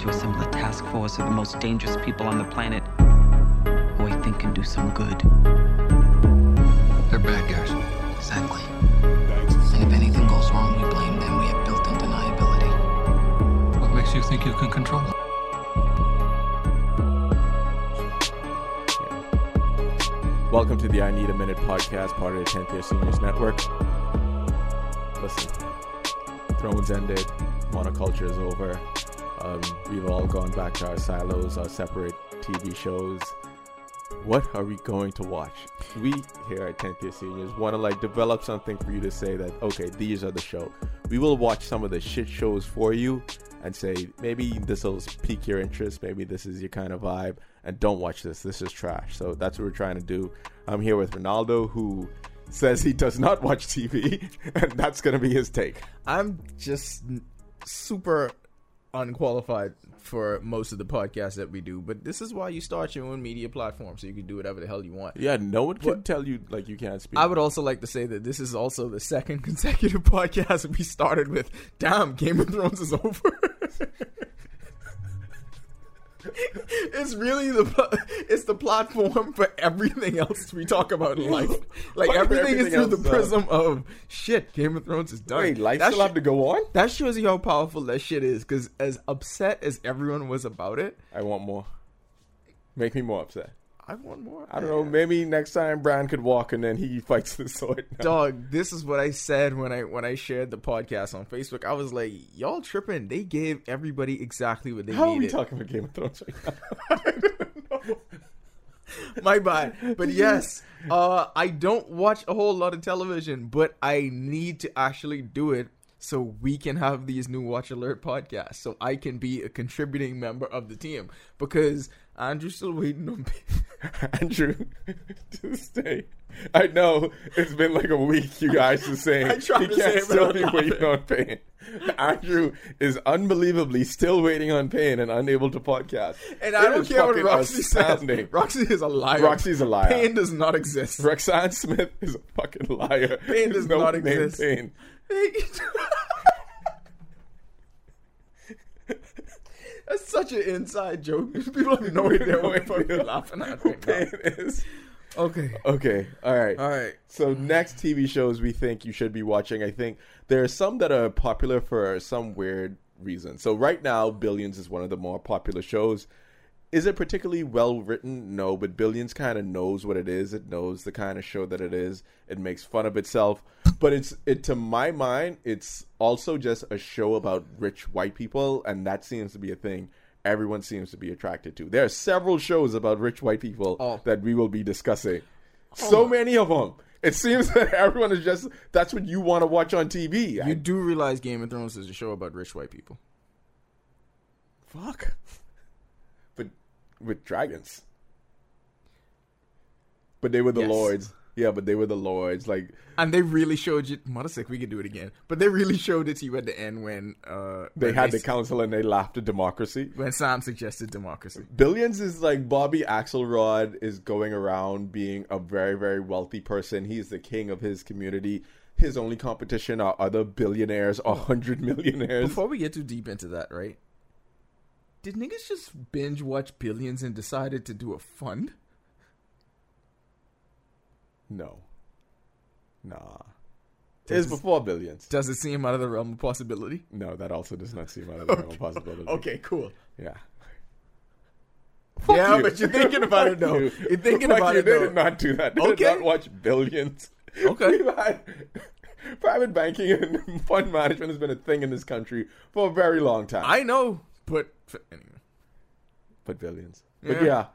to assemble a task force of the most dangerous people on the planet who I think can do some good. They're bad guys. Exactly. And if anything goes wrong, we blame them. We have built-in deniability. What makes you think you can control them? Welcome to the I Need a Minute podcast, part of the 10th Year Seniors Network. Listen, Thrones ended, monoculture is over. Um, we've all gone back to our silos, our separate TV shows. What are we going to watch? We here at 10th Year Seniors want to like develop something for you to say that, okay, these are the show. We will watch some of the shit shows for you and say, maybe this will pique your interest, maybe this is your kind of vibe, and don't watch this. This is trash. So that's what we're trying to do. I'm here with Ronaldo, who says he does not watch TV, and that's going to be his take. I'm just super unqualified for most of the podcasts that we do, but this is why you start your own media platform so you can do whatever the hell you want. Yeah, no one can What- tell you like you can't speak. I would also like to say that this is also the second consecutive podcast we started with. Damn, Game of Thrones is over. it's really the it's the platform for everything else we talk about in life. Like everything, everything is through the though. prism of shit. Game of Thrones is done. Wait, life That still shit- have to go on? That shows you how powerful that shit is. Because as upset as everyone was about it, I want more. Make me more upset. I want more. I don't know. Maybe next time Bran could walk and then he fights the sword. Dog, this is what I said when I when I shared the podcast on Facebook. I was like, "Y'all tripping? They gave everybody exactly what they How are we talking about Game of Thrones right now? My bad, but yes, uh, I don't watch a whole lot of television, but I need to actually do it so we can have these new Watch Alert podcasts, so I can be a contributing member of the team because Andrew's still waiting on. Pain. Andrew, to stay. I know it's been like a week. You guys are saying I tried he to can't say it still be waiting on pain. Andrew is unbelievably still waiting on pain and unable to podcast. And I don't care what Roxy astounding. says. Roxy is a liar. Roxy's a liar. Pain does not exist. Roxanne Smith is a fucking liar. Pain does no not exist. Pain. That's such an inside joke. People have no idea what the fuck you're laughing at right now. Pain is. Okay. Okay, all right. All right. So next TV shows we think you should be watching. I think there are some that are popular for some weird reason. So right now, Billions is one of the more popular shows. Is it particularly well written? No, but Billions kind of knows what it is. It knows the kind of show that it is. It makes fun of itself, but it's it to my mind, it's also just a show about rich white people, and that seems to be a thing everyone seems to be attracted to. There are several shows about rich white people Oh. that we will be discussing. Oh. So many of them. It seems that everyone is just that's what you want to watch on TV. I- You do realize Game of Thrones is a show about rich white people. fuck. With dragons. But they were the Yes. lords. Yeah, but they were the lords. Like And they really showed you. Mother sick, we could do it again. But they really showed it to you at the end when uh they when had the council and they laughed at democracy. when Sam suggested democracy. Billions is like Bobby Axelrod is going around being a very, very wealthy person. He's the king of his community. His only competition are other billionaires or hundred millionaires. Before we get too deep into that, right? Did niggas just binge watch Billions and decided to do a fund? No. Nah. It was before billions. Does it seem out of the realm of possibility? No, that also does not seem out of the realm of possibility. Okay, cool. Yeah. yeah, you. but you're thinking about it though. you. You're thinking Fuck about you. it They though. did not do that. They Okay. did not watch billions. Okay. Private banking and fund management has been a thing in this country for a very long time. I know, but anyway. but billions. But Yeah. yeah.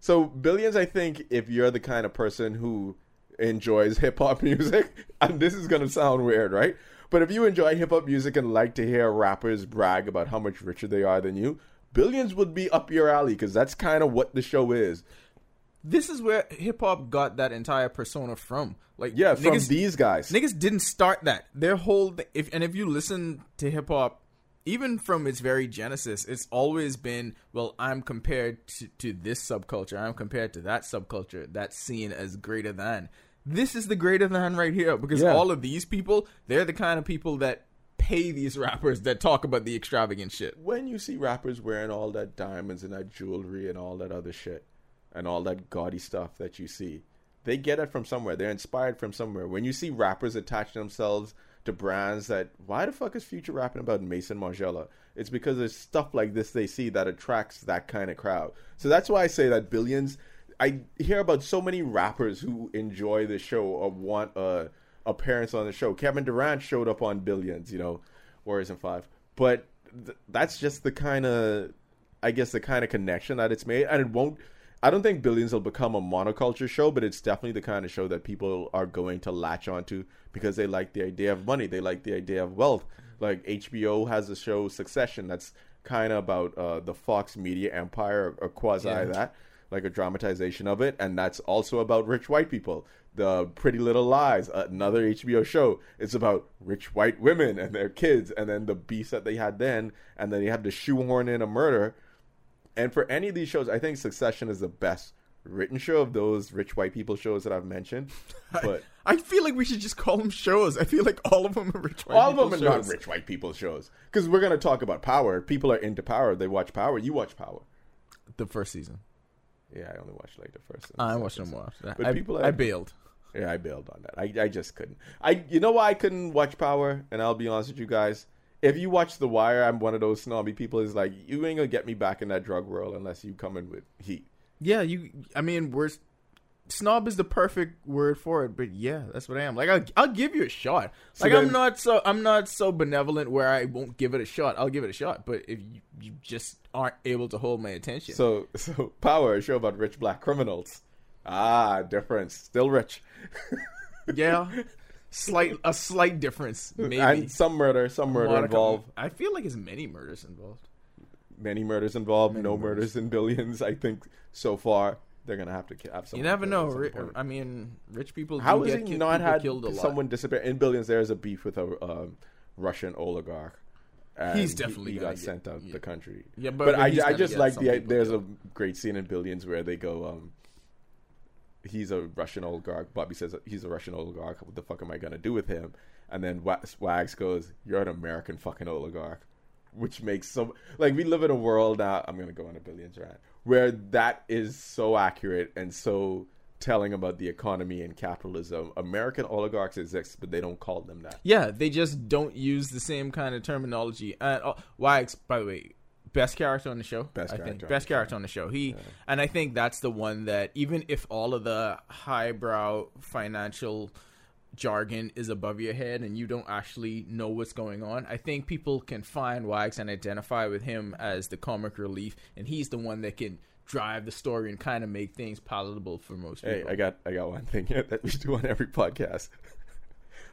So billions, I think, if you're the kind of person who enjoys hip hop music, and this is gonna sound weird, right? But if you enjoy hip hop music and like to hear rappers brag about how much richer they are than you, billions would be up your alley because that's kind of what the show is. This is where hip hop got that entire persona from. Like, Yeah, from these guys. niggas didn't start that. Their whole th- if and if you listen to hip hop, even from its very genesis, it's always been well. I'm compared to, to this subculture. I'm compared to that subculture. That's seen as greater than. This is the greater than right here because Yeah. all of these people, they're the kind of people that pay these rappers that talk about the extravagant shit. when you see rappers wearing all that diamonds and that jewelry and all that other shit and all that gaudy stuff that you see, they get it from somewhere. They're inspired from somewhere. When you see rappers attach themselves to brands that, why the fuck is Future rapping about Maison Margiela? It's because there's stuff like this they see that attracts that kind of crowd. So that's why I say that Billions. I hear about so many rappers who enjoy the show or want a appearance on the show. Kevin Durant showed up on Billions, you know, Warriors in Five. But th- that's just the kind of, I guess, the kind of connection that it's made, and it won't. I don't think Billions will become a monoculture show, but it's definitely the kind of show that people are going to latch onto because they like the idea of money, they like the idea of wealth. Like HBO has a show Succession that's kind of about uh, the Fox media empire or, or quasi Yeah. that like a dramatization of it, and that's also about rich white people. The Pretty Little Lies, another HBO show, it's about rich white women and their kids, and then the beast that they had then, and then they had to shoehorn in a murder. And for any of these shows, I think Succession is the best written show of those rich white people shows that I've mentioned. But I feel like we should just call them shows. I feel like all of them are rich white all of them are not rich white people shows because we're gonna talk about power. People are into power. They watch Power. You watch Power. The first season. Yeah, I only watched like the first. and I watched no more after that. But I, people I are- bailed. Yeah, I bailed on that. I, I just couldn't. I you know why I couldn't watch Power? And I'll be honest with you guys. If you watch The Wire, I'm one of those snobby people. Is like you ain't gonna get me back in that drug world unless you come in with heat. Yeah, you. I mean, we're snob is the perfect word for it, but yeah, that's what I am. Like, I'll, I'll give you a shot. So like, then- I'm not so I'm not so benevolent where I won't give it a shot. I'll give it a shot, but if you, you just aren't able to hold my attention, So so Power, a show about rich black criminals. Ah, difference. Still rich. yeah, slight a slight difference maybe. And some murder, some murder involved. I feel like there's many murders involved. Many murders involved. Many no murders. murders in billions. I think so far they're gonna have to ki- have some. You never know. Ri- I mean, rich people. How do has get he ki- not had killed a lot. someone disappear in billions? There is a beef with a um, Russian oligarch. He's definitely he, gonna got get- sent out yeah. the country. Yeah, but- but, but I, I just like the there's killed. a great scene in billions where they go um he's a Russian oligarch. Bobby says he's a Russian oligarch. What the fuck am I gonna do with him? And then Wa- Wags goes, "You're an American fucking oligarch," which makes so like we live in a world now. I'm gonna go on a billions rant where that is so accurate and so telling about the economy and capitalism. American oligarchs exist, but they don't call them that. Yeah, they just don't use the same kind of terminology. And oh, Wags, by the way, best character on the show. Best I character think on best the show. character on the show. He and I think that's the one that even if all of the highbrow financial jargon is above your head and you don't actually know what's going on, I think people can find Wags and identify with him as the comic relief, and he's the one that can drive the story and kind of make things palatable for most people. Hey, I got I got one thing that we do on every podcast.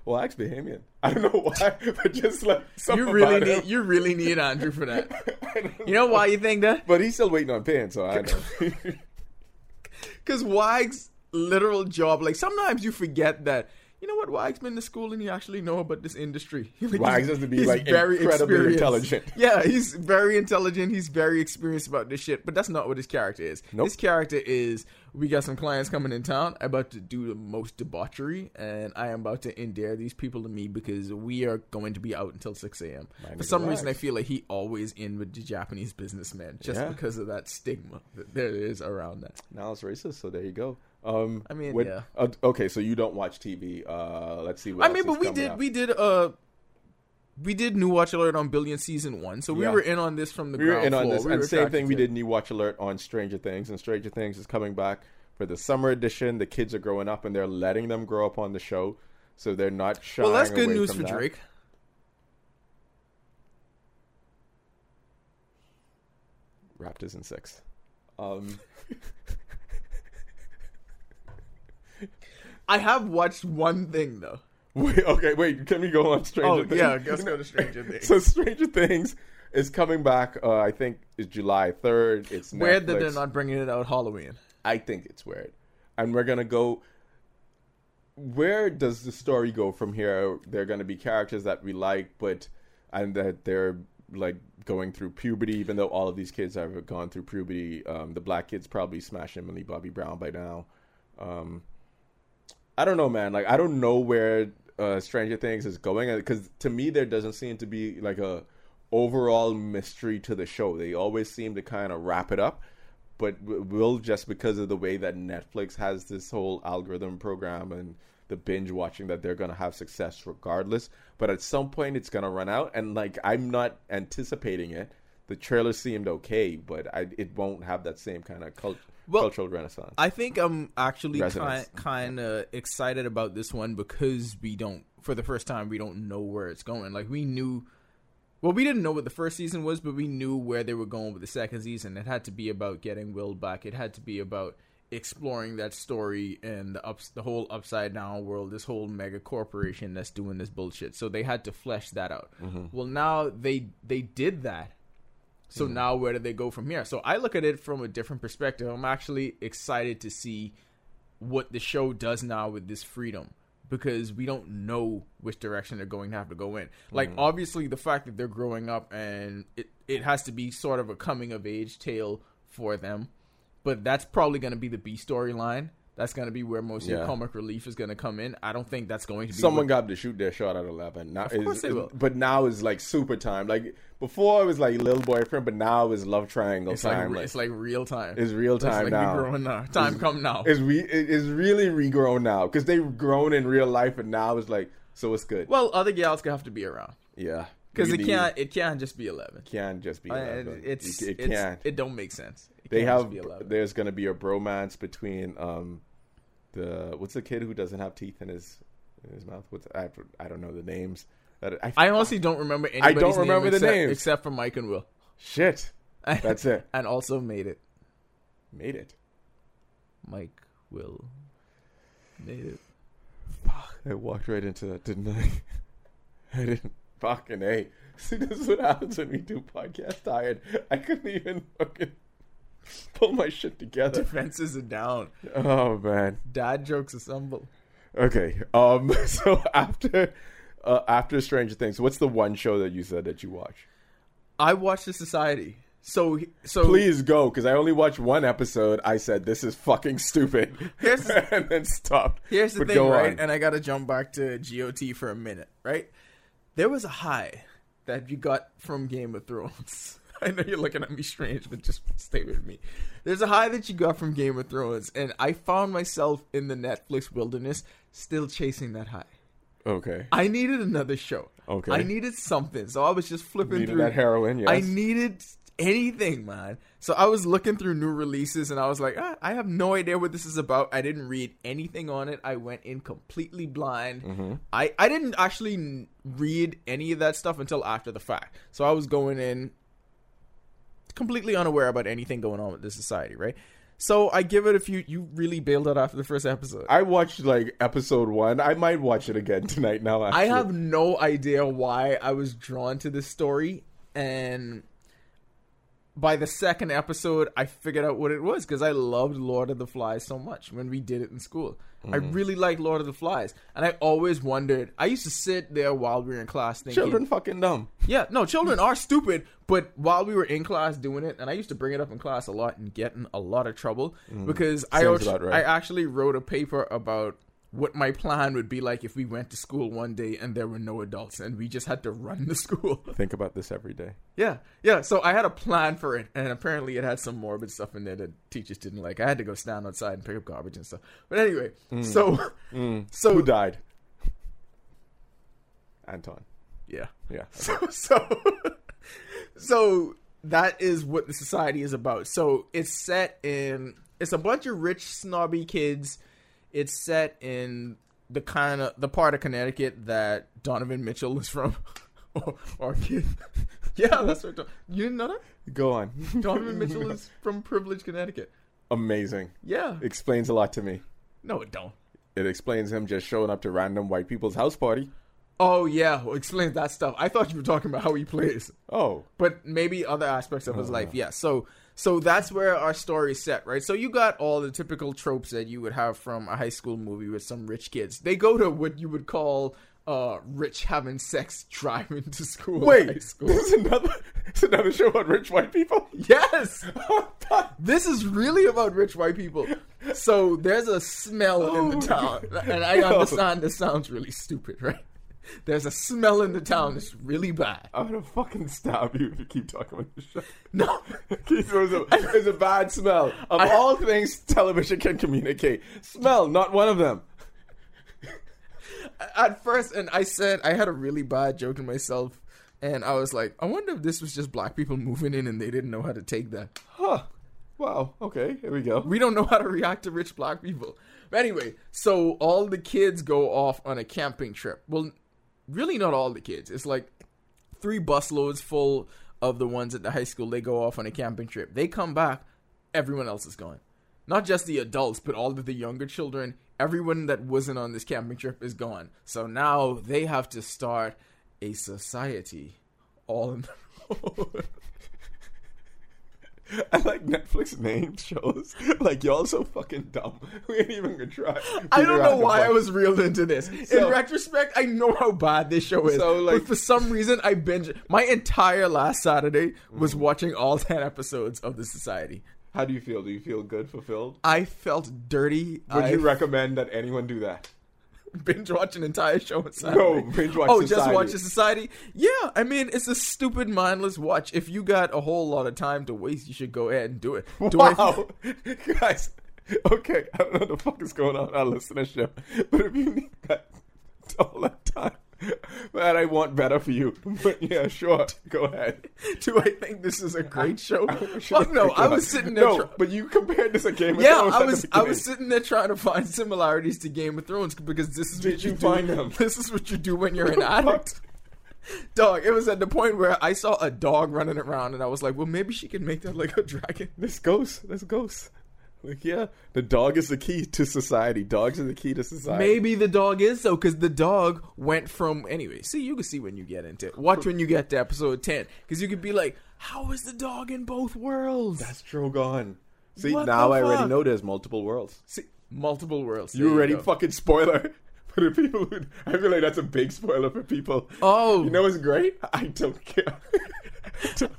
Well, Axe Bahamian. I don't know why, but just like something you really need him. you really need Andrew for that. You know why you think that? But he's still waiting on paying, so I don't know. Because Wags' literal job, like sometimes you forget that. You know what? Wags been to school and he actually know about this industry. Like, Wags he's- has to be, he's like, incredibly experienced. intelligent. Yeah, he's very intelligent. He's very experienced about this shit. But that's not what his character is. Nope. His character is: we got some clients coming in town. I'm about to do the most debauchery, and I am about to endear these people to me because we are going to be out until six a.m. Mine For is some reason, I feel like he always in with the Japanese businessmen just Yeah. because of that stigma that there is around that. now it's racist, so there you go. Um, I mean, what- yeah. uh, okay, so you don't watch TV. Uh, let's see what I mean, but we did up. we did uh we did New Watch Alert on Billion season one, so we Yeah. were in on this from the we were ground in on floor. this, We and were same thing. We did New Watch Alert on Stranger Things, and Stranger Things is coming back for the summer edition. The kids are growing up, and they're letting them grow up on the show, so they're not shying Well, that's good news for that. Drake. Raptors in six. Um, I have watched one thing though. wait, okay, wait. Can we go on Stranger Oh Things? yeah, let's go to Stranger Things. So Stranger Things is coming back. Uh, I think is July third. It's Weird that they're not bringing it out Halloween. I think it's weird, and we're gonna go. Where does the story go from here? There are gonna be characters that we like, but and that they're like going through puberty. Even though all of these kids have gone through puberty, um, the black kids probably smash Millie Bobby Brown by now. Um, I don't know, man. Like I don't know where uh, Stranger Things is going, because to me there doesn't seem to be like a overall mystery to the show. They always seem to kind of wrap it up, but will just because of the way that Netflix has this whole algorithm program and the binge watching that they're gonna have success regardless. But at some point it's gonna run out, and like I'm not anticipating it. The trailer seemed okay, but I, it won't have that same kind of cult- Well, cultural renaissance. I think I'm actually kind kind of excited about this one because we don't, for the first time, we don't know where it's going. Like we knew, well, we didn't know what the first season was, but we knew where they were going with the second season. It had to be about getting Will back. It had to be about exploring that story and the ups, the whole upside down world, this whole mega corporation that's doing this bullshit. So they had to flesh that out. Mm-hmm. Well, now they they did that. So now where do they go from here? So I look at it from a different perspective. I'm actually excited to see what the show does now with this freedom because we don't know which direction they're going to have to go in. Like mm-hmm. obviously the fact that they're growing up and it it has to be sort of a coming of age tale for them. But that's probably going to be the B storyline. That's going to be where most of your Yeah. comic relief is going to come in. I don't think that's going to be Someone got to shoot their shot at eleven. Now, Of is- course they will. But now is like super time. Like before, it was like little boyfriend, but now is love triangle it's like, time. it's like real time. It's real time like now. We growing now. Time come now. is re it is really regrown now because they've grown in real life, and now it's like so it's good. Well, other gals gonna have to be around yeah, because it can't. It can't just be eleven. can't just be. Uh, 11. it's it, it it's, can't. It don't make sense. It they can't just have be 11. there's gonna be a bromance between um the what's the kid who doesn't have teeth in his in his mouth? What's I, I don't know the names. I, I honestly don't remember anybody's don't name remember the except, names. except for Mike and Will. shit. That's it. and also made it. Made it. Mike Will made it. I walked right into that, didn't I? I didn't fucking a. See, this is what happens when we do podcast tired. I couldn't even fucking pull my shit together. Defenses are down. Oh man. Dad jokes assemble. Okay. Um. So after, uh, after Stranger Things, what's the one show that you said that you watch? I watched the Society. So so Please go, because I only watched one episode. I said this is fucking stupid, Here's- and then stopped. Here's the But thing, right? on. And I got to jump back to GOT for a minute, right? There was a high that you got from Game of Thrones. I know you're looking at me strange, but just stay with me. There's a high that you got from Game of Thrones, and I found myself in the Netflix wilderness still chasing that high. Okay. I needed another show. Okay. I needed something. So I was just flipping Needed through that heroin, yes. I needed anything, man. So I was looking through new releases and I was like, ah, I have no idea what this is about. I didn't read anything on it. I went in completely blind. Mm-hmm. I, I didn't actually read any of that stuff until after the fact. So I was going in completely unaware about anything going on with this society, right? So I give it a few. You really bailed out after the first episode. I watched like episode one. I might watch it again tonight. Now, I have no idea why I was drawn to this story, and by the second episode, I figured out what it was because I loved Lord of the Flies so much when we did it in school. I Mm. really liked Lord of the Flies, and I always wondered. I used to sit there while we were in class thinking, children fucking dumb. yeah, no, children are stupid. But while we were in class doing it, and I used to bring it up in class a lot and get in a lot of trouble because Mm. Sounds act- about right. I actually wrote a paper about what my plan would be like if we went to school one day and there were no adults and we just had to run the school. Think about this every day. yeah, yeah. So I had a plan for it, and apparently it had some morbid stuff in there that teachers didn't like. I had to go stand outside and pick up garbage and stuff. But anyway, mm. so mm. so Who died? Anton. yeah. Yeah. So so so that is what the society is about. So it's set in it's a bunch of rich snobby kids. It's set in the kind of the part of Connecticut that Donovan Mitchell is from. or, or yeah, that's what. Don- You didn't know that? Go on. Donovan Mitchell is from privileged Connecticut. Amazing. Yeah. Explains a lot to me. No, it don't. It explains him just showing up to random white people's house party. Oh yeah, well, explain that stuff. I thought you were talking about how he plays. Oh, but maybe other aspects of his oh. life. Yeah. So so that's where our story is set, right? So you got all the typical tropes that you would have from a high school movie with some rich kids. They go to what you would call uh, rich having sex driving to school. Wait, school. this is another. It's another show about rich white people. Yes, this is really about rich white people. So there's a smell in the town, and I understand this sounds really stupid, right? There's a smell in the town that's really bad. I'm gonna fucking stab you if you keep talking about this show. No, Keith, There's a, a bad smell. Of I- all things television can communicate, smell not one of them. at first, and I said I had a really bad joke to myself, and I was like, I wonder if this was just black people moving in and they didn't know how to take that. Huh. Wow. Okay. Here we go. We don't know how to react to rich black people. But anyway, so all the kids go off on a camping trip. Well, really not all the kids. It's like three busloads full of the ones at the high school. They go off on a camping trip. They come back, everyone else is gone. Not just the adults, but all of the younger children. Everyone that wasn't on this camping trip is gone. So now they have to start a society all in I like Netflix name shows. Like y'all so fucking dumb. We ain't even gonna try. I don't know why I was. reeled into this. So- In retrospect, I know how bad this show is. So, like- but for some reason, I binge. My entire last Saturday was Mm-hmm. watching all ten episodes of The Society. How do you feel? Do you feel good, fulfilled? I felt dirty. Would I you recommend that anyone do that? binge watch an entire show on Saturday. No, binge watch Oh, just watch the Society. Yeah, I mean, it's a stupid, mindless watch. If you got a whole lot of time to waste, you should go ahead and do it. Do I- Wow, guys. Okay, I don't know what the fuck is going on in our listenership, but if you need that all that time, man, I want better for you. But yeah, sure, go ahead. do I think this is a great show? Fuck oh, no, I was sitting there. No, try- but you compared this to Game of Yeah, Thrones. Yeah, I was I was sitting there trying to find similarities to Game of Thrones because this is Did what you do. find them? This is what you do when you're an addict. Dog, it was at the point where I saw a dog running around and I was like, well, maybe she can make that like a dragon. This ghost. This ghost. Like, yeah, the dog is the key to society. Dogs are the key to society. Maybe the dog is though, because the dog went from anyway. See, you can see when you get into it. Watch when you get to episode ten, because you could be like, "How is the dog in both worlds?" that's Drogon. See, What now I already know there's multiple worlds. see, multiple worlds. You There already go. fucking spoiler for the people who. I feel like that's a big spoiler for people. Oh. you know what's great? I don't care.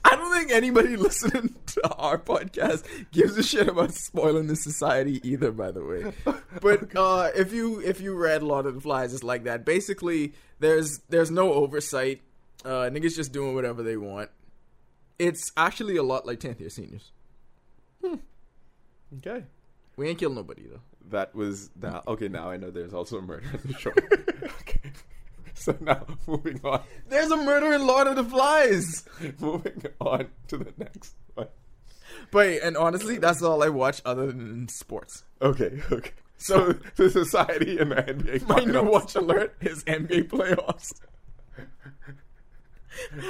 I don't think anybody listening to our podcast gives a shit about spoiling the society either. By the way, but uh, if you if you read Lord of the Flies, it's like that. Basically, there's there's no oversight. Uh, niggas just doing whatever they want. It's actually a lot like 10th year seniors. okay, We ain't kill nobody though. that was now. Okay, now I know there's also a murder in the show. okay, so now moving on, There's a murder in Lord of the Flies. moving on to the next one. But and honestly, that's all I watch other than sports. Okay, okay. So the society and the NBA. My new watch alert is NBA playoffs.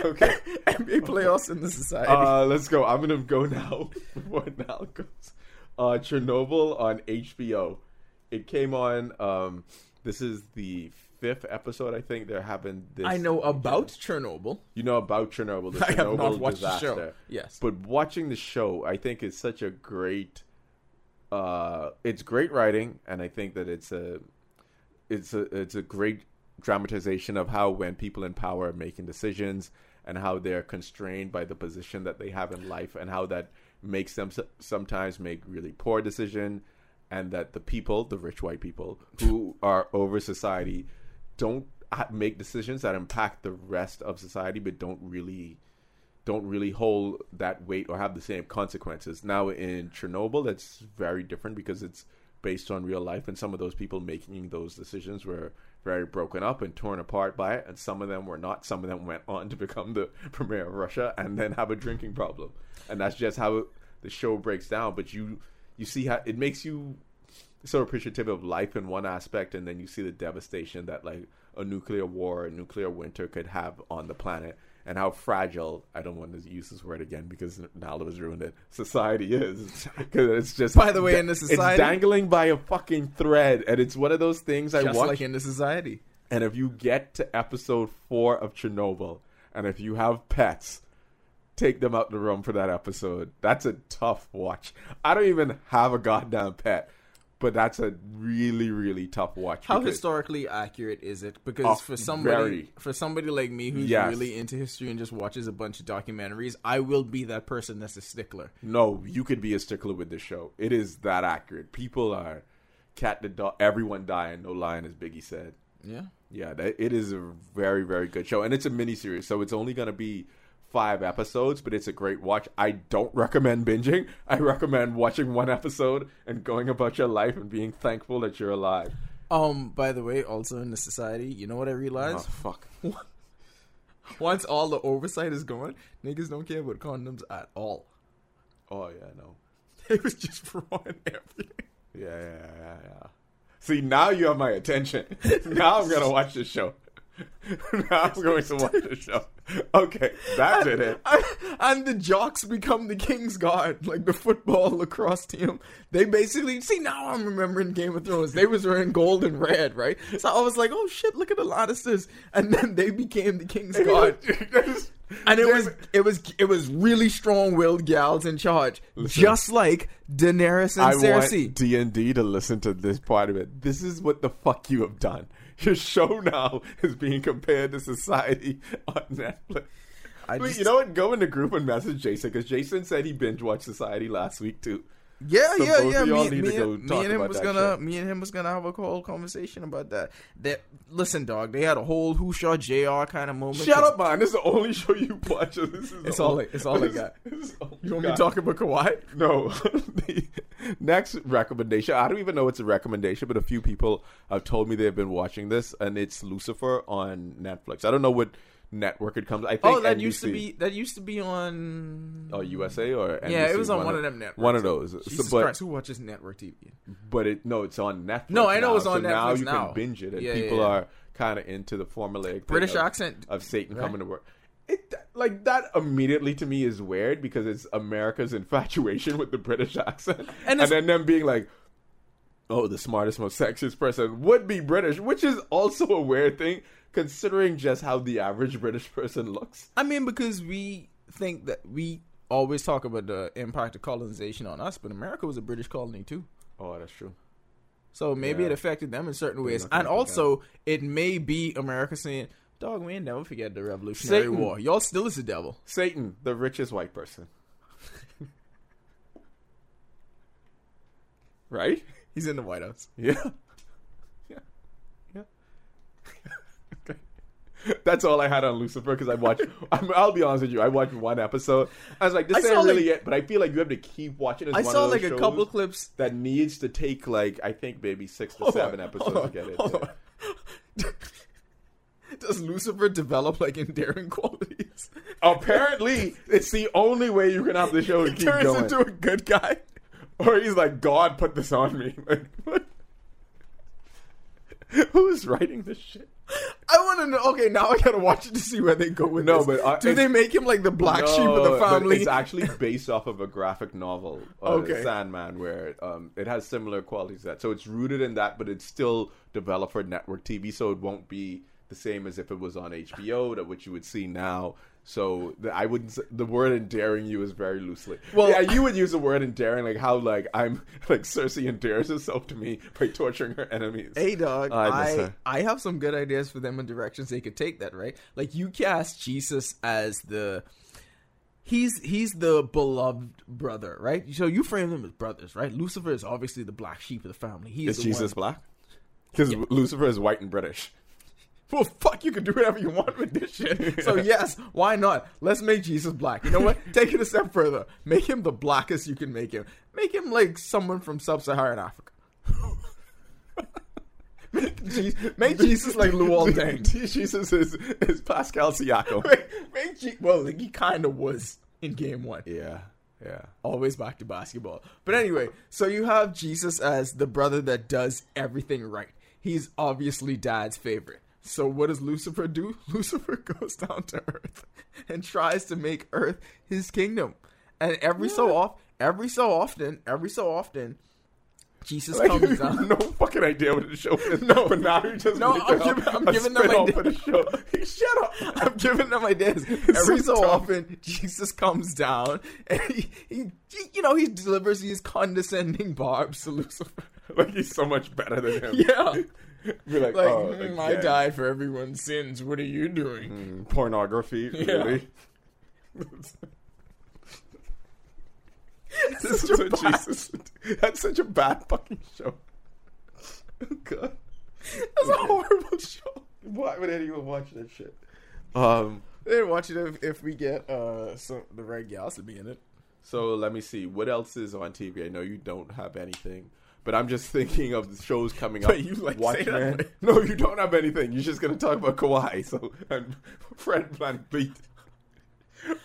Okay. NBA playoffs in the society. Uh, let's go. I'm gonna go now. What now goes? Uh, Chernobyl on HBO. It came on. Um, this is the fifth episode. I think there happened. This I know about Chernobyl. You know about Chernobyl. The I have Chernobyl not watched disaster. the show. Yes. But watching the show, I think is such a great. Uh, it's great writing, and I think that it's a, it's a it's a great dramatization of how when people in power are making decisions and how they're constrained by the position that they have in life and how that makes them sometimes make really poor decision and that the people the rich white people who are over society don't make decisions that impact the rest of society but don't really don't really hold that weight or have the same consequences. Now in Chernobyl, that's very different because it's based on real life, and some of those people making those decisions were very broken up and torn apart by it, and some of them were not. Some of them went on to become the premier of Russia and then have a drinking problem, and that's just how the show breaks down. But you you see how it makes you so appreciative of life in one aspect, and then you see the devastation that like a nuclear war, a nuclear winter could have on the planet, and how fragile. I don't want to use this word again because Nala has ruined it. Society is because it's just. By the way, in the society, it's dangling by a fucking thread, and it's one of those things I Just watch. like in the society. And if you get to episode four of Chernobyl, and if you have pets, take them out the room for that episode. That's a tough watch. I don't even have a goddamn pet, but that's a really really tough watch. How historically accurate is it? Because Oh, for somebody very. for somebody like me who's Yes. really into history and just watches a bunch of documentaries, I will be that person that's a stickler. No, you could be a stickler with this show. It is that accurate. People are cat the dog. Everyone dying, no lying, as Biggie said. Yeah. Yeah, that, it is a very very good show, and it's a miniseries, so it's only gonna be five episodes, but it's a great watch. I don't recommend binging. I recommend watching one episode and going about your life and being thankful that you're alive. Um, by the way, also in the society, you know what I Oh realized? fuck! Once all the oversight is gone, niggas don't care about condoms at all. Oh yeah, no. They was just throwing everything. Yeah, yeah, yeah, yeah. See, now you have my attention. now I'm gonna watch the show. now I'm going to watch the show. Okay, that did it. and the jocks become the king's guard, like the football lacrosse team. They basically see now I'm remembering Game of Thrones. They was wearing gold and red, right? So I was like, oh shit, look at the Lannisters, and then they became the king's guard. And it was it was it was really strong willed gals in charge, Listen. just like Daenerys and I Cersei. want D and D to listen to this part of it. This is what the fuck you have done. Your show now is being compared to Society on Netflix. I Wait, just- you know what? Go in the group and message Jason because Jason said he binge watched Society last week too. Yeah, So yeah, yeah. Me, me, and- me and him was gonna, shit. me and him was gonna have a whole conversation about that. That listen, dog. They had a whole who shot Jr. kind of moment. Shut up, man! This is the only show you watch. This is It's all only- I- it's all I this- got. this is You want me to talk about Kawhi? No. the next recommendation. I don't even know it's a recommendation, but a few people have told me they've been watching this, and it's Lucifer on Netflix. I don't know what network it comes. I oh, think Oh, that NBC. used to be that used to be on. Oh, USA or NBC? yeah, it was on one, of them networks. One of those. So, Jesus but Christ, who watches network TV? but it no, it's on Netflix. No, I know now, it's on so Now you now. can binge it, and Yeah, yeah, people yeah. are kind of into the formulaic British of- accent, of Satan right? coming to work. It like that immediately to me is weird because it's America's infatuation with the British accent, And and, then them being like, "Oh, the smartest, most sexiest person would be British," which is also a weird thing considering just how the average British person looks. I mean, because we think that we always talk about the impact of colonization on us, but America was a British colony too. Oh, that's true. So maybe Yeah. it affected them in certain ways. And also, it may be America saying, dog, we ain't never forget the Revolutionary Satan. War. Y'all still is the devil. Satan, the richest white person. right? He's in the White House. Yeah. Yeah. okay. That's all I had on Lucifer because I watched. I'm, I'll be honest with you. I watched one episode. I was like, "This I ain't really like- it." But I feel like you have to keep watching. It's I one saw like a couple clips. that needs to take like I think maybe six to Hold seven on, episodes to get it. Does Lucifer develop like endearing qualities? Apparently, it's the only way you can have the show He keep turns going. into a good guy. or he's like, "God put this on me." Like, what? Who's writing this shit? I want to know. Okay, now I gotta watch it to see where they go with No, this. but, uh, do they make him like the black sheep of No, the family? It's actually based off of a graphic novel, uh, Okay. Sandman, where um, it has similar qualities to that. So it's rooted in that, but it's still developed for network TV, so it won't be the same as if it was on HBO, that which you would see now. So the, I wouldn't. s- The word endearing you is very loosely. Well- yeah, you would use the word endearing, like how like I'm like Cersei endears herself to me by torturing her enemies. Hey dog, oh, I I. I have some good ideas for them and directions they could take that, right? Like you cast Jesus as the he's he's the beloved brother, right? So you frame them as brothers, right? Lucifer is obviously the black sheep of the family. He is Is the Jesus one- black? Because Lucifer is white and British. Well, fuck, you can do whatever you want with this shit. So yes, why not? Let's make Jesus black. You know what? Take it a step further. Make him the blackest you can make him. Make him like someone from sub-Saharan Africa. make, Je- make Jesus like Luol Deng. Jesus is is Pascal Siakam. make, make Je- well, like, he kind of was in game one. Yeah, yeah. Always back to basketball. But anyway, so you have Jesus as the brother that does everything right. He's obviously dad's favorite. So what does Lucifer do? Lucifer goes down to earth and tries to make earth his kingdom. And every so off, every so often, every so often, Jesus Like, comes down. no fucking idea what the show is. No, but now you just No, I'm giving- I'm giving them spin-off idea- for the show. Shut up. I'm giving them ideas. Every So so often, Jesus comes down and he, he- you know, he delivers these condescending barbs to Lucifer. like he's so much better than him. Yeah. Be like, Like, oh, "Mm, I died for everyone's sins. What are you doing? Mm, pornography, Yeah. really? this is a bad- Jesus. That's such a bad fucking show. Oh god, That's a horrible show. why would anyone watch that shit? Um. They'd watch it if, if we get uh some the right gals to be in it. So let me see what else is on TV. I know you don't have anything, but I'm just thinking of the shows coming up. You, like, say that Watchmen. No, you don't have anything. You're just gonna talk about Kawhi. So and Fred VanVleet.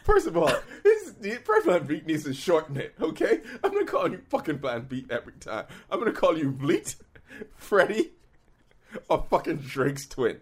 First of all, his, Fred VanVleet needs to shorten it. Okay, I'm gonna call you fucking VanVleet every time. I'm gonna call you Bleat, Freddie, or fucking Drake's twin.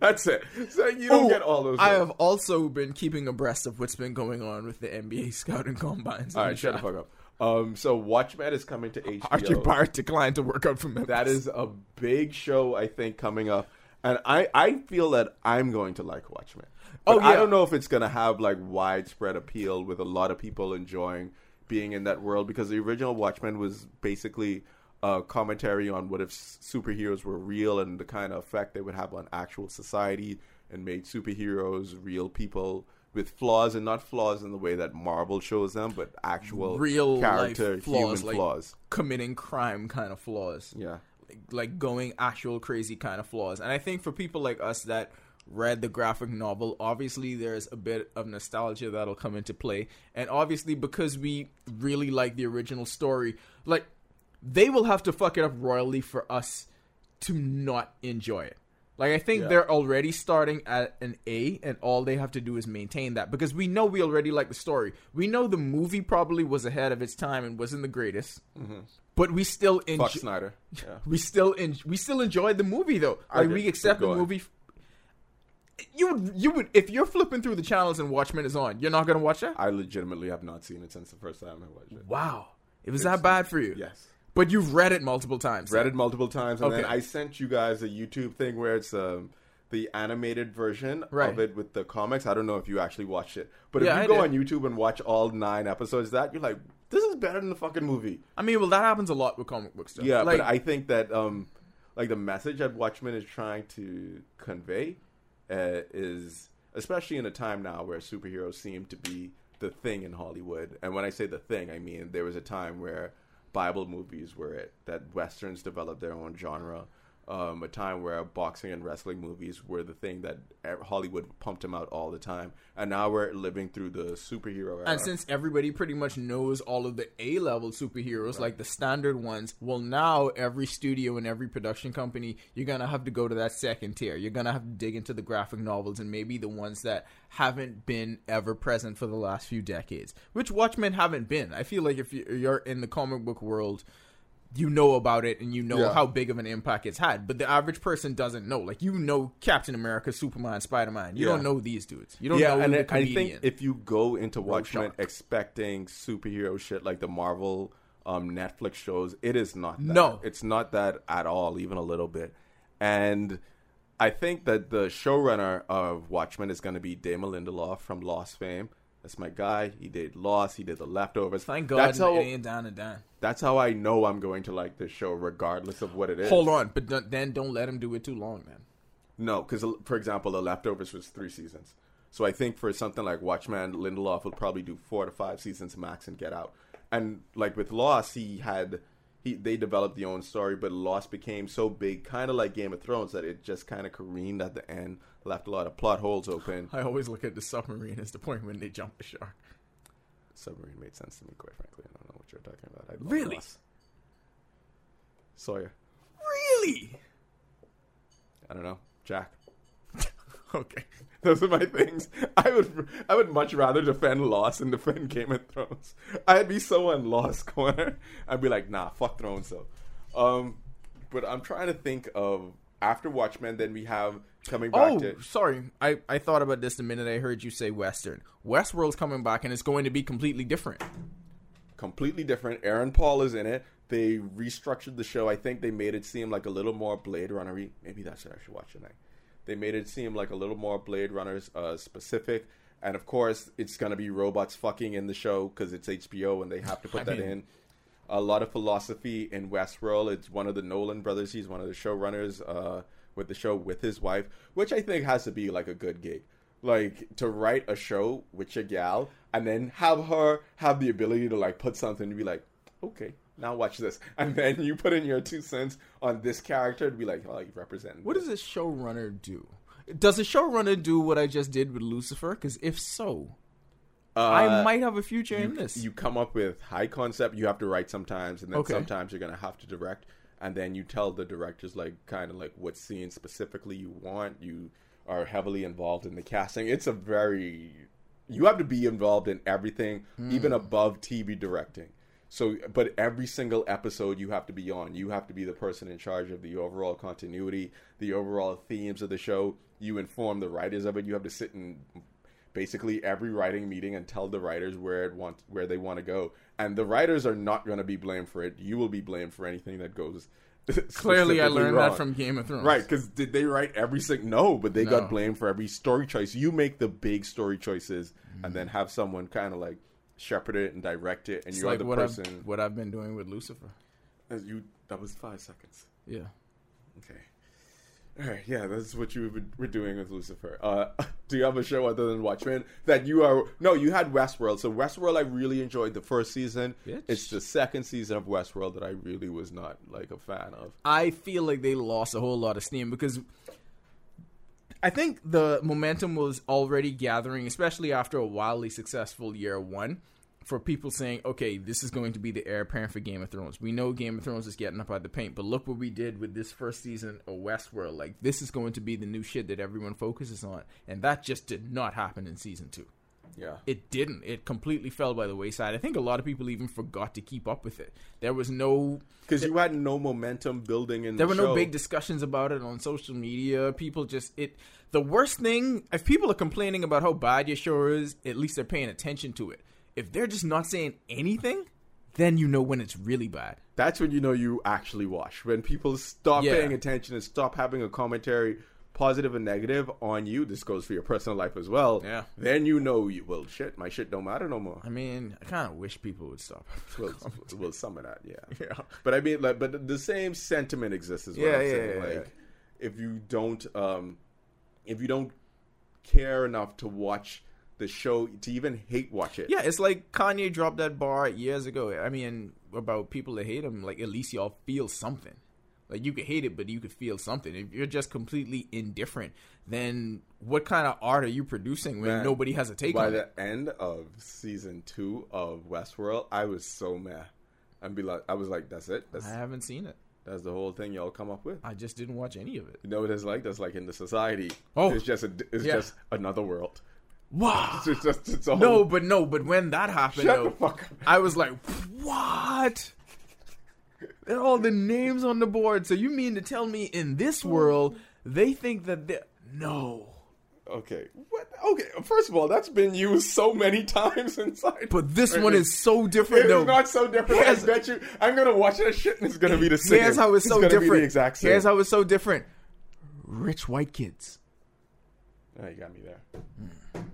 That's it. So you don't Oh, get all those. Oh, I names. have also been keeping abreast of what's been going on with the NBA scouting combines. All right, shut the fuck up. Um, so Watchmen is coming to HBO. RJ Barrett declined to work out for Memphis. That is a big show, I think, coming up, and I I feel that I'm going to like Watchmen. But Oh, I don't know if it's going to have like widespread appeal with a lot of people enjoying being in that world because the original Watchmen was basically a commentary on what if superheroes were real and the kind of effect they would have on actual society, and made superheroes real people with flaws and not flaws in the way that Marvel shows them, but actual real character life flaws, human like flaws. committing crime kind of flaws. Yeah. like, like going actual crazy kind of flaws. And I think for people like us that read the graphic novel, obviously there's a bit of nostalgia that'll come into play. And obviously because we really like the original story, like they will have to fuck it up royally for us to not enjoy it. Like I think Yeah. they're already starting at an A, and all they have to do is maintain that because we know we already like the story. We know the movie probably was ahead of its time and wasn't the greatest, mm-hmm. but we still enjoy. Fuck Snyder. Yeah. We still en- we still enjoyed the movie though. I Like we accept the movie. You would you would if you're flipping through the channels and Watchmen is on, you're not gonna watch that. I legitimately have not seen it since the first time I watched it. Wow, it was that bad for you. Yes. But you've read it multiple times. Read it multiple times, and then I sent you guys a YouTube thing where it's um, the animated version Right. of it with the comics. I don't know if you actually watched it, but Yeah, if I you go did. on YouTube and watch all nine episodes, of that you're like, this is better than the fucking movie. I mean, well, that happens a lot with comic book stuff. Yeah, like, but I think that um, like the message that Watchmen is trying to convey uh, is, especially in a time now where superheroes seem to be the thing in Hollywood. And when I say the thing, I mean there was a time where Bible movies were it, that westerns developed their own genre. Um, a time where boxing and wrestling movies were the thing that Hollywood pumped them out all the time, and now we're living through the superhero era. And since everybody pretty much knows all of the A level superheroes, like the standard ones, well, now every studio and every production company, you're going to have to go to that second tier. You're going to have to dig into the graphic novels and maybe the ones that haven't been ever present for the last few decades, which Watchmen haven't been. I feel like if you're in the comic book world, you know about it and you know Yeah. how big of an impact it's had. But the average person doesn't know. Like, you know Captain America, Superman, Spider Man. You Yeah. don't know these dudes. You don't yeah, know and the I- I think if you go into Watchmen expecting superhero shit like the Marvel um, Netflix shows, it is not. That. No. it's not that at all, even a little bit. And I think that the showrunner of Watchmen is going to be Damon Lindelof from Lost fame. That's my guy. He did Lost. He did The Leftovers. Thank God That's how. ain't down and down. That's how I know I'm going to like this show, regardless of what it is. Hold on, but then don't let him do it too long, man. No, because for example, The Leftovers was three seasons. So I think for something like Watchmen, Lindelof will probably do four to five seasons max and get out. And like with Lost, he had he they developed the own story, but Lost became so big, kind of like Game of Thrones, that it just kind of careened at the end, left a lot of plot holes open. I always look at the submarine as the point when they jump the shark. Submarine made sense to me, quite frankly. I don't know what you're talking about. I Really? Lost. Sawyer. Really? I don't know. Jack. Okay. Those are my things. I would I would much rather defend Lost than defend Game of Thrones. I'd be so on Lost corner. I'd be like, nah, fuck Thrones though. Um, but I'm trying to think of after Watchmen. Then we have coming back Oh, to sorry. I, I thought about this the minute I heard you say Western. Westworld's coming back and it's going to be completely different. completely different. Aaron Paul is in it. They restructured the show. I think they made it seem like a little more Blade Runner. Maybe that's what I should watch tonight. They made it seem like a little more Blade Runners uh, specific. And of course, it's gonna be robots fucking in the show because it's HBO and they have to put I that mean, in. a lot of philosophy in Westworld. It's one of the Nolan brothers. He's one of the showrunners uh, with the show with his wife, which I think has to be like a good gig. Like to write a show with your gal and then have her have the ability to like put something and be like, okay, now watch this, and then you put in your two cents on this character to be like, oh, you represent. What does a showrunner do? Does a showrunner do what I just did with Lucifer? Because if so, I Uh, might have a future you, in this. you come up with high concept. You have to write sometimes, and then Okay. sometimes you're gonna have to direct, and then you tell the directors like kind of like what scene specifically you want. You are heavily involved in the casting. It's a very you have to be involved in everything, Hmm. even above TV directing. So, but every single episode you have to be on. You have to be the person in charge of the overall continuity, the overall themes of the show. You inform the writers of it. You have to sit in basically every writing meeting and tell the writers where it want where they want to go. And the writers are not going to be blamed for it. You will be blamed for anything that goes. Clearly, I learned wrong. that from Game of Thrones. Right, because did they write every single? No, but they No. got blamed for every story choice. You make the big story choices, Mm-hmm. and then have someone kind of like shepherd it and direct it, and It's you're like the what person. I've what I've been doing with Lucifer. As you that was five seconds. Yeah. Okay. All right, yeah, that's what you were- were doing with Lucifer. Uh, do you have a show other than Watchmen that you are? No, you had Westworld. So Westworld, I really enjoyed the first season. Bitch. It's the second season of Westworld that I really was not like a fan of. I feel like they lost a whole lot of steam because I think the momentum was already gathering, especially after a wildly successful year one, for people saying, okay, this is going to be the heir apparent for Game of Thrones. We know Game of Thrones is getting up by the paint, but look what we did with this first season of Westworld. Like, this is going to be the new shit that everyone focuses on. And that just did not happen in season two. Yeah, It didn't. It completely fell by the wayside. I think a lot of people even forgot to keep up with it. There was no because you had no momentum building in. there the were no big discussions about it on social media. People just it. The worst thing, if people are complaining about how bad your show is, at least they're paying attention to it. If they're just not saying anything, then you know when it's really bad. That's when you know you actually watch. When people stop Yeah. paying attention and stop having a commentary, positive and negative, on you. This goes for your personal life as well. Yeah. Then you know, you, well, shit, my shit don't matter no more. I mean, I kind of wish people would stop. Well, well, some of that, yeah. Yeah. But I mean, like, but the same sentiment exists as well. Yeah, I'm yeah, saying. yeah, like, yeah. if you don't, um, if you don't care enough to watch the show, to even hate watch it, Yeah, it's like Kanye dropped that bar years ago. I mean, about people that hate him, like at least y'all feel something. Like you could hate it, but you could feel something. If you're just completely indifferent, then what kind of art are you producing when Man, nobody has a take by on it? By the end of season two of Westworld, I was so mad. I'd be like, I was like, that's it. That's I haven't seen it. that's the whole thing y'all come up with. I just didn't watch any of it. You know what it's like? That's like in the society. Oh. it's just a, it's Yeah. just another world. Wow. It's just it's No, but no, but when that happened, though, the fuck up. I was like, what? All the names on the board. So you mean to tell me in this oh. world they think that they no? Okay. What? Okay. First of all, that's been used so many times inside. But this one is so different. It's not so different. Here's- I bet you. I'm gonna watch that shit, and it's gonna be the same. Here's how it's so gonna different. Exact same. Here's how it's so different. Rich white kids. Oh, you got me there.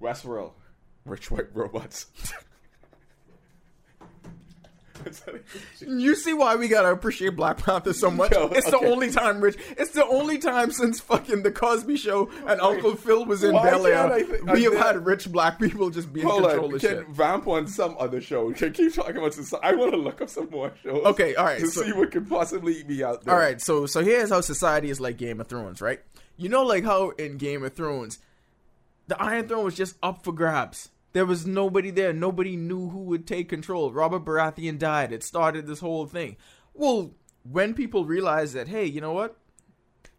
Westworld, rich white robots. Is that a- You see why we gotta appreciate Black Panther so much? Yo, it's the only time, Rich. It's the only time since fucking the Cosby Show and Uncle Phil was in Bel Air. can't I think- We have had rich black people just be in Hold control on, of can shit. vamp on some other show. Can keep talking about this. I want to look up some more shows. Okay, all right, to so- see what could possibly be out there. All right, so so here's how society is like Game of Thrones, right? You know, like how in Game of Thrones, the Iron Throne was just up for grabs. There was nobody there. Nobody knew who would take control. Robert Baratheon died. It started this whole thing. Well, when people realized that, hey, you know what?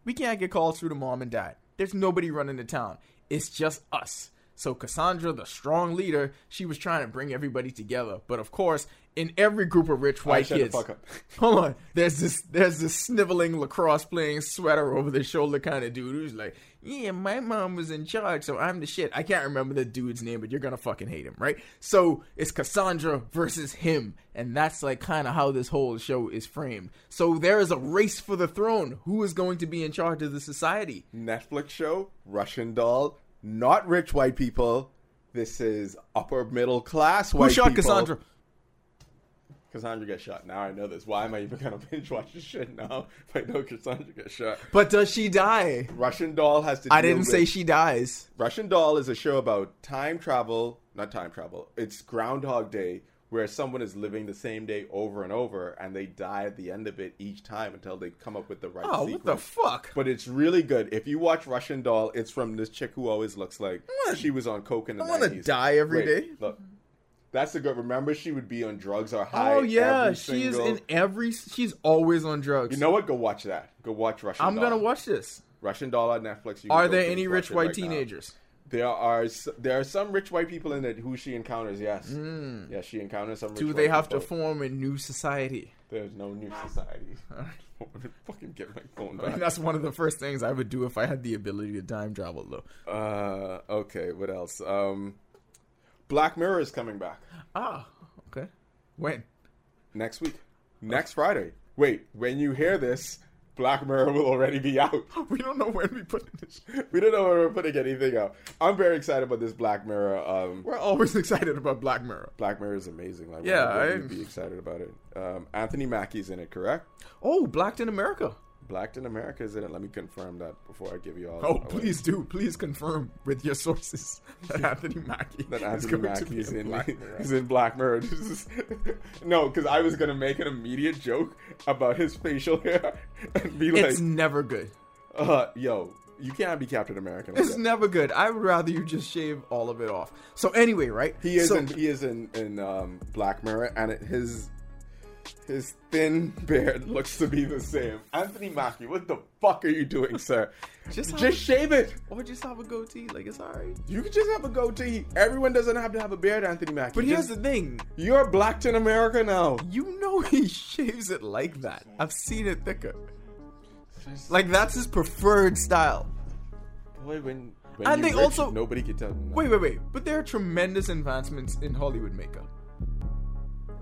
We can't get calls through to mom and dad. There's nobody running the town. It's just us. So Cassandra, the strong leader, she was trying to bring everybody together. But of course, in every group of rich right, white shut the kids, fuck up. Hold on. There's this there's this sniveling lacrosse playing sweater over the shoulder kind of dude who's like, Yeah, my mom was in charge, so I'm the shit. I can't remember the dude's name, but you're gonna fucking hate him, right? So it's Cassandra versus him, and that's like kind of how this whole show is framed. So there is a race for the throne. Who is going to be in charge of the society? Netflix show, Russian doll, not rich white people. This is upper middle class white Who shot people. Cassandra? Cassandra gets shot. Now I know this. Why am I even gonna binge watch this shit now if I know Cassandra gets shot? But does she die? Russian Doll has to. I didn't say she dies. Russian Doll is a show about time travel, not time travel. It's Groundhog Day, where someone is living the same day over and over, and they die at the end of it each time until they come up with the right Oh, sequence. what the fuck? But it's really good. If you watch Russian Doll, it's from this chick who always looks like she was on coke in the I wanna die every Wait, day. Look, that's a good. Remember, she would be on drugs or high. Oh yeah, she is in every. She's always on drugs. You know what? Go watch that. Go watch Russian. I'm Doll. gonna watch this. Russian Doll on Netflix. You Are there any rich white right now. teenagers? There are there are some rich white people in it who she encounters. Yes, yeah, she encounters some. Rich. Do they have to form a new society? There's no new society. Fucking get my phone I mean, that's one of the first things I would do if I had the ability to time travel, though. Uh, okay, what else? Um, Black Mirror is coming back Ah, okay. When? next week, next Friday. Wait, when you hear this, Black Mirror will already be out. We don't know when we put this. we don't know when we're putting anything out. I'm very excited about this Black Mirror. Um, We're always excited about Black Mirror. Black Mirror is amazing. Like, Yeah, why wouldn't I- you be excited about it. Um, Anthony Mackie's in it, correct? Oh, Blacked in America. Blacked in America is in it. Let me confirm that before I give you all. Oh, away. please do. Please confirm with your sources that Anthony Mackie That is Anthony going to Mackie be is in in, Black Mirror. is in Black Mirror. Is- no, because I was gonna make an immediate joke about his facial hair and be like, It's never good. uh, "Yo, you can't be Captain America." like It's that." never good. I would rather you just shave all of it off. So anyway, right? He is So- in he is in in um, Black Mirror, and it, his his thin beard looks to be the same. Anthony Mackie, what the fuck are you doing, sir? Just just, have- shave it. or just have a goatee. Like it's alright. You can just have a goatee. Everyone doesn't have to have a beard, Anthony Mackie. But here's Just- the thing. you're blacked in America now. You know he shaves it like that. I've seen it thicker. Like that's his preferred style. Boy, when, when And they rich, also- nobody can tell. Wait, wait, wait. But there are tremendous advancements in Hollywood makeup.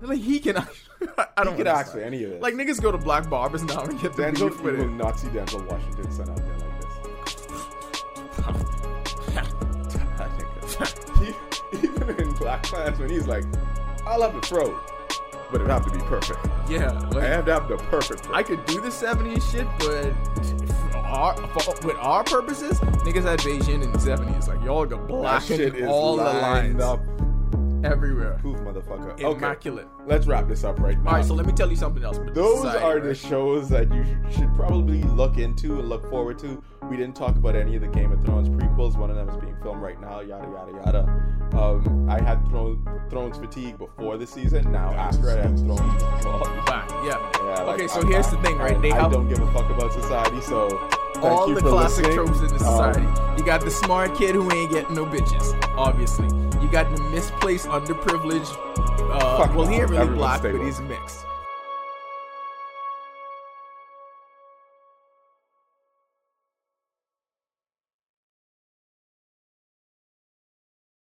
Like he can actually. I don't He could wanna ask start. for any of it. Like niggas go to black barbers now and get the Denzel, you with will it. not see Denzel Washington sent out there like this. he, even in Black Panther, when he's like, I love the throat, but it have to be perfect. Yeah, I like, have to have the perfect." I could do the 70s shit, but for our, for, with our purposes, niggas had Beijing in the 70s. Like y'all got black shit is all the lined lines up. Everywhere. Proof, motherfucker. Okay, Immaculate. let's wrap this up right now. All right, so let me tell you something else. Those are the right? shows that you should probably look into and look forward to. We didn't talk about any of the Game of Thrones prequels. One of them is being filmed right now. Yada yada yada. Um, I had Thrones, Thrones fatigue before the season. Now after I have Thrones, back. Yeah. yeah, like, okay, so I'm here's back. the thing, right? And They I have don't give a fuck about society. So thank all the classic listening. tropes in the Um, society. you got the smart kid who ain't getting no bitches, obviously. You got the misplaced, underprivileged. Uh, well, he ain't really black, but he's mixed.